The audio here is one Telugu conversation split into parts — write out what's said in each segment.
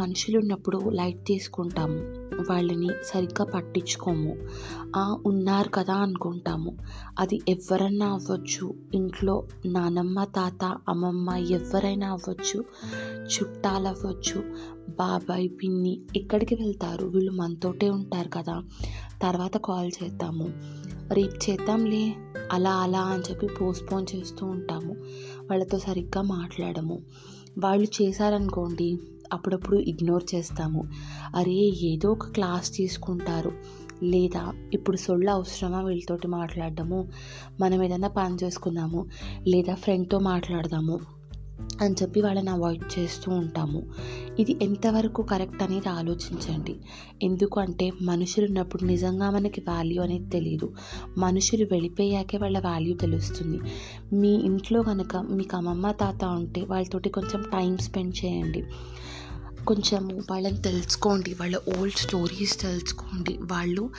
మనుషులు ఉన్నప్పుడు లైట్ తీసుకుంటాము. వాళ్ళని సరిగ్గా పట్టించుకోము. ఆ ఉన్నారు కదా అనుకుంటాము. అది ఎవరన్నా అవ్వచ్చు. ఇంట్లో నానమ్మ తాత అమ్మమ్మ ఎవరైనా అవ్వచ్చు. చుట్టాలు అవ్వచ్చు. బాబాయ్ పిన్ని ఎక్కడికి వెళ్తారు? వీళ్ళు మనతోటే ఉంటారు కదా. తర్వాత కాల్ చేద్దాము. రేపు చేద్దాంలే అలా అలా అని చెప్పి పోస్ట్పోన్ చేస్తూ ఉంటాము. వాళ్ళతో సరిగ్గా మాట్లాడము. వాళ్ళు చేశారనుకోండి అప్పుడప్పుడు ఇగ్నోర్ చేస్తాము. అరే ఏదో ఒక క్లాస్ తీసుకుంటారు. లేదా ఇప్పుడు సొళ్ళ అవసరమా వీళ్ళతోటి మాట్లాడడము? మనం ఏదైనా పని చేసుకుందాము. లేదా ఫ్రెండ్తో మాట్లాడదాము. అని చెప్పి వాళ్ళని అవాయిడ్ చేస్తూ ఉంటాము. ఇది ఎంతవరకు కరెక్ట్ అనేది ఆలోచించండి. ఎందుకంటే మనుషులు ఉన్నప్పుడు నిజంగా మనకి వాల్యూ అనేది తెలియదు మనుషులు వెళ్ళిపోయాకే వాళ్ళ వాల్యూ తెలుస్తుంది. మీ ఇంట్లో కనుక మీకు అమ్మమ్మ తాత ఉంటే వాళ్ళతోటి కొంచెం టైం స్పెండ్ చేయండి. కొంచెము వాళ్ళని తెలుసుకోండి వాళ్ళ ఓల్డ్ స్టోరీస్ తెలుసుకోండి. వాళ్ళు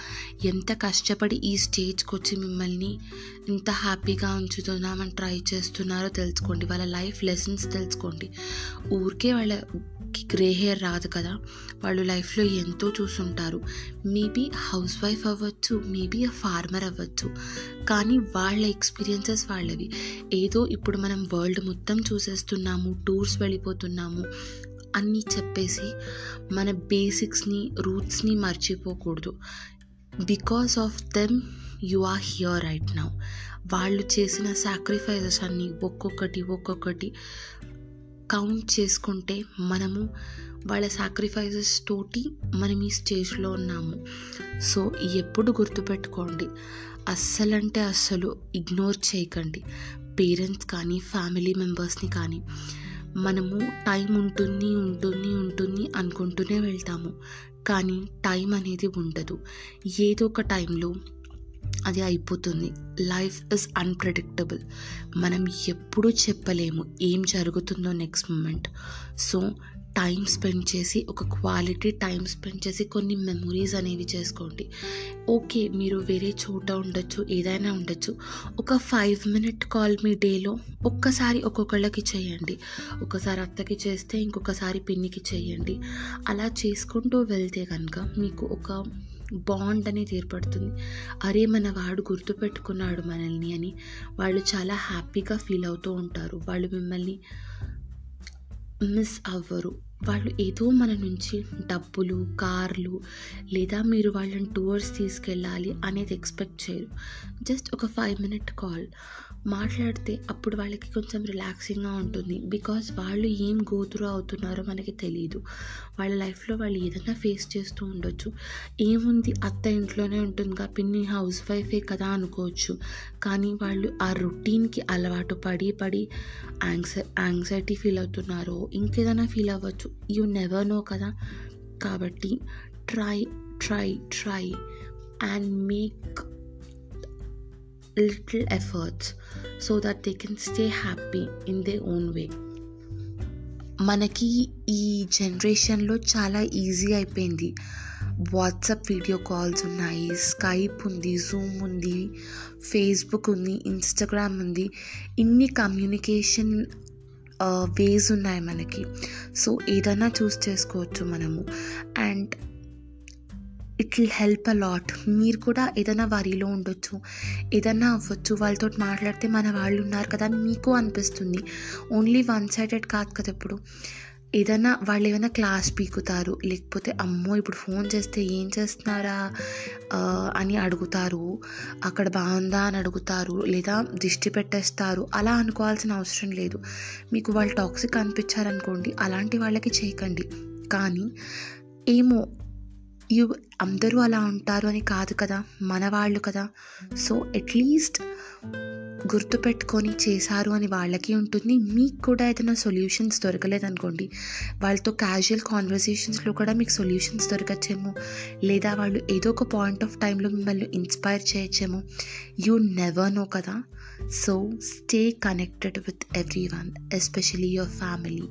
ఎంత కష్టపడి ఈ స్టేజ్కి వచ్చి మిమ్మల్ని ఎంత హ్యాపీగా ఉంచుతున్నామని ట్రై చేస్తున్నారో తెలుసుకోండి. వాళ్ళ లైఫ్ లెసన్స్ తెలుసుకోండి. ఊరికే వాళ్ళకి గ్రే హెయిర్ రాదు కదా. వాళ్ళు లైఫ్లో ఎంతో చూసుంటారు. మేబీ హౌస్ వైఫ్ అవ్వచ్చు మేబీ ఆ ఫార్మర్ అవ్వచ్చు. కానీ వాళ్ళ ఎక్స్పీరియన్సెస్ వాళ్ళవి. ఏదో ఇప్పుడు మనం వరల్డ్ మొత్తం చూసేస్తున్నాము టూర్స్ వెళ్ళిపోతున్నాము. అన్నీ చెప్పేసి మన బేసిక్స్ని రూట్స్ని మర్చిపోకూడదు. Because of them you are here right now వాళ్ళు చేసిన సాక్రిఫైజెస్ అన్నీ ఒక్కొక్కటి ఒక్కొక్కటి కౌంట్ చేసుకుంటే మనము వాళ్ళ సాక్రిఫైసెస్ తోటి మనం ఈ స్టేజ్లో ఉన్నాము. సో ఎప్పుడు గుర్తుపెట్టుకోండి అస్సలంటే అస్సలు ఇగ్నోర్ చేయకండి. పేరెంట్స్ కానీ ఫ్యామిలీ మెంబర్స్ని కానీ మనము టైం ఉంటుంది ఉంటుంది ఉంటుంది అనుకుంటూనే వెళ్తాము. కానీ టైం అనేది ఉండదు. ఏదో ఒక టైంలో అది అయిపోతుంది. లైఫ్ ఇస్ అన్ప్రెడిక్టబుల్ మనం ఎప్పుడూ చెప్పలేము ఏం జరుగుతుందో next moment so time spend చేసి ఒక క్వాలిటీ టైం స్పెండ్ చేసి కొన్ని మెమొరీస్ అనేవి చేసుకోండి. ఓకే మీరు వేరే చోట ఉండొచ్చు ఏదైనా ఉండొచ్చు. ఒక ఫైవ్ మినిట్ కాల్ మీ డేలో ఒక్కసారి ఒక్కొక్కళ్ళకి చేయండి. ఒకసారి అత్తకి చేస్తే ఇంకొకసారి పిన్నికి చేయండి. అలా చేసుకుంటూ వెళ్తే కనుక మీకు ఒక బాండ్ అనేది ఏర్పడుతుంది. అరే మన వాడు గుర్తుపెట్టుకున్నాడు మనల్ని అని వాళ్ళు చాలా హ్యాపీగా ఫీల్ అవుతూ ఉంటారు. వాళ్ళు మిమ్మల్ని மிஸ் அவரு వాళ్ళు ఏదో మన నుంచి డబ్బులు కార్లు లేదా మీరు వాళ్ళని టూర్స్ తీసుకెళ్ళాలి అనేది ఎక్స్పెక్ట్ చేయరు. జస్ట్ ఒక ఫైవ్ మినిట్ కాల్ మాట్లాడితే అప్పుడు వాళ్ళకి కొంచెం రిలాక్సింగ్గా ఉంటుంది. బికాజ్ వాళ్ళు ఏం గోతురు అవుతున్నారో మనకి తెలియదు వాళ్ళ లైఫ్లో వాళ్ళు ఏదైనా ఫేస్ చేస్తూ ఉండొచ్చు. ఏముంది అత్త ఇంట్లోనే ఉంటుందిగా పిన్ని హౌస్ వైఫే కదా అనుకోవచ్చు. కానీ వాళ్ళు ఆ రొటీన్కి అలవాటు పడి పడి యాంగ్సై యాంగ్జైటీ ఫీల్ అవుతున్నారో ఇంకేదైనా ఫీల్ అవ్వచ్చు. యూ నెవర్ నో కదా. కాబట్టి try try try and make little efforts so that they can stay happy in their own way. మనకి ఈ జనరేషన్లో చాలా ఈజీ అయిపోయింది. వాట్సాప్ వీడియో కాల్స్ ఉన్నాయి స్కైప్ ఉంది జూమ్ ఉంది ఫేస్బుక్ ఉంది ఇన్స్టాగ్రామ్ ఉంది. ఇన్ని కమ్యూనికేషన్ వేస్ ఉన్నాయి మనకి. సో ఏదైనా చూస్ చేసుకోవచ్చు మనము. And it will help a lot మీరు కూడా ఏదైనా వరిలో ఉండొచ్చు. ఏదైనా అవ్వచ్చు. వాళ్ళతో మాట్లాడితే మన వాళ్ళు ఉన్నారు కదా అని మీకు అనిపిస్తుంది. ఓన్లీ వన్ సైడెడ్ కాదు కదా ఇప్పుడు. ఏదైనా వాళ్ళు ఏమైనా క్లాస్ పీకుతారు లేకపోతే అమ్మో ఇప్పుడు ఫోన్ చేస్తే ఏం చేస్తున్నారా అని అడుగుతారు అక్కడ బాగుందా అని అడుగుతారు లేదా దిష్టి పెట్టేస్తారు అలా అనుకోవాల్సిన అవసరం లేదు. మీకు వాళ్ళు టాక్సిక్ అనిపించారనుకోండి అలాంటి వాళ్ళకి చేయకండి. కానీ ఏమో యు అందరూ అలా ఉంటారు అని కాదు కదా మన వాళ్ళు కదా. సో అట్లీస్ట్ గుర్తుపెట్టుకొని చేశారు అని వాళ్ళకి ఉంటుంది. మీకు కూడా ఏదైనా సొల్యూషన్స్ దొరకలేదనుకోండి వాళ్ళతో క్యాజువల్ కాన్వర్సేషన్స్లో కూడా మీకు సొల్యూషన్స్ దొరకచ్చేమో లేదా వాళ్ళు ఏదో ఒక పాయింట్ ఆఫ్ టైంలో మిమ్మల్ని ఇన్స్పైర్ చేయొచ్చేమో. యూ నెవర్ నో కదా. So stay connected with everyone especially your family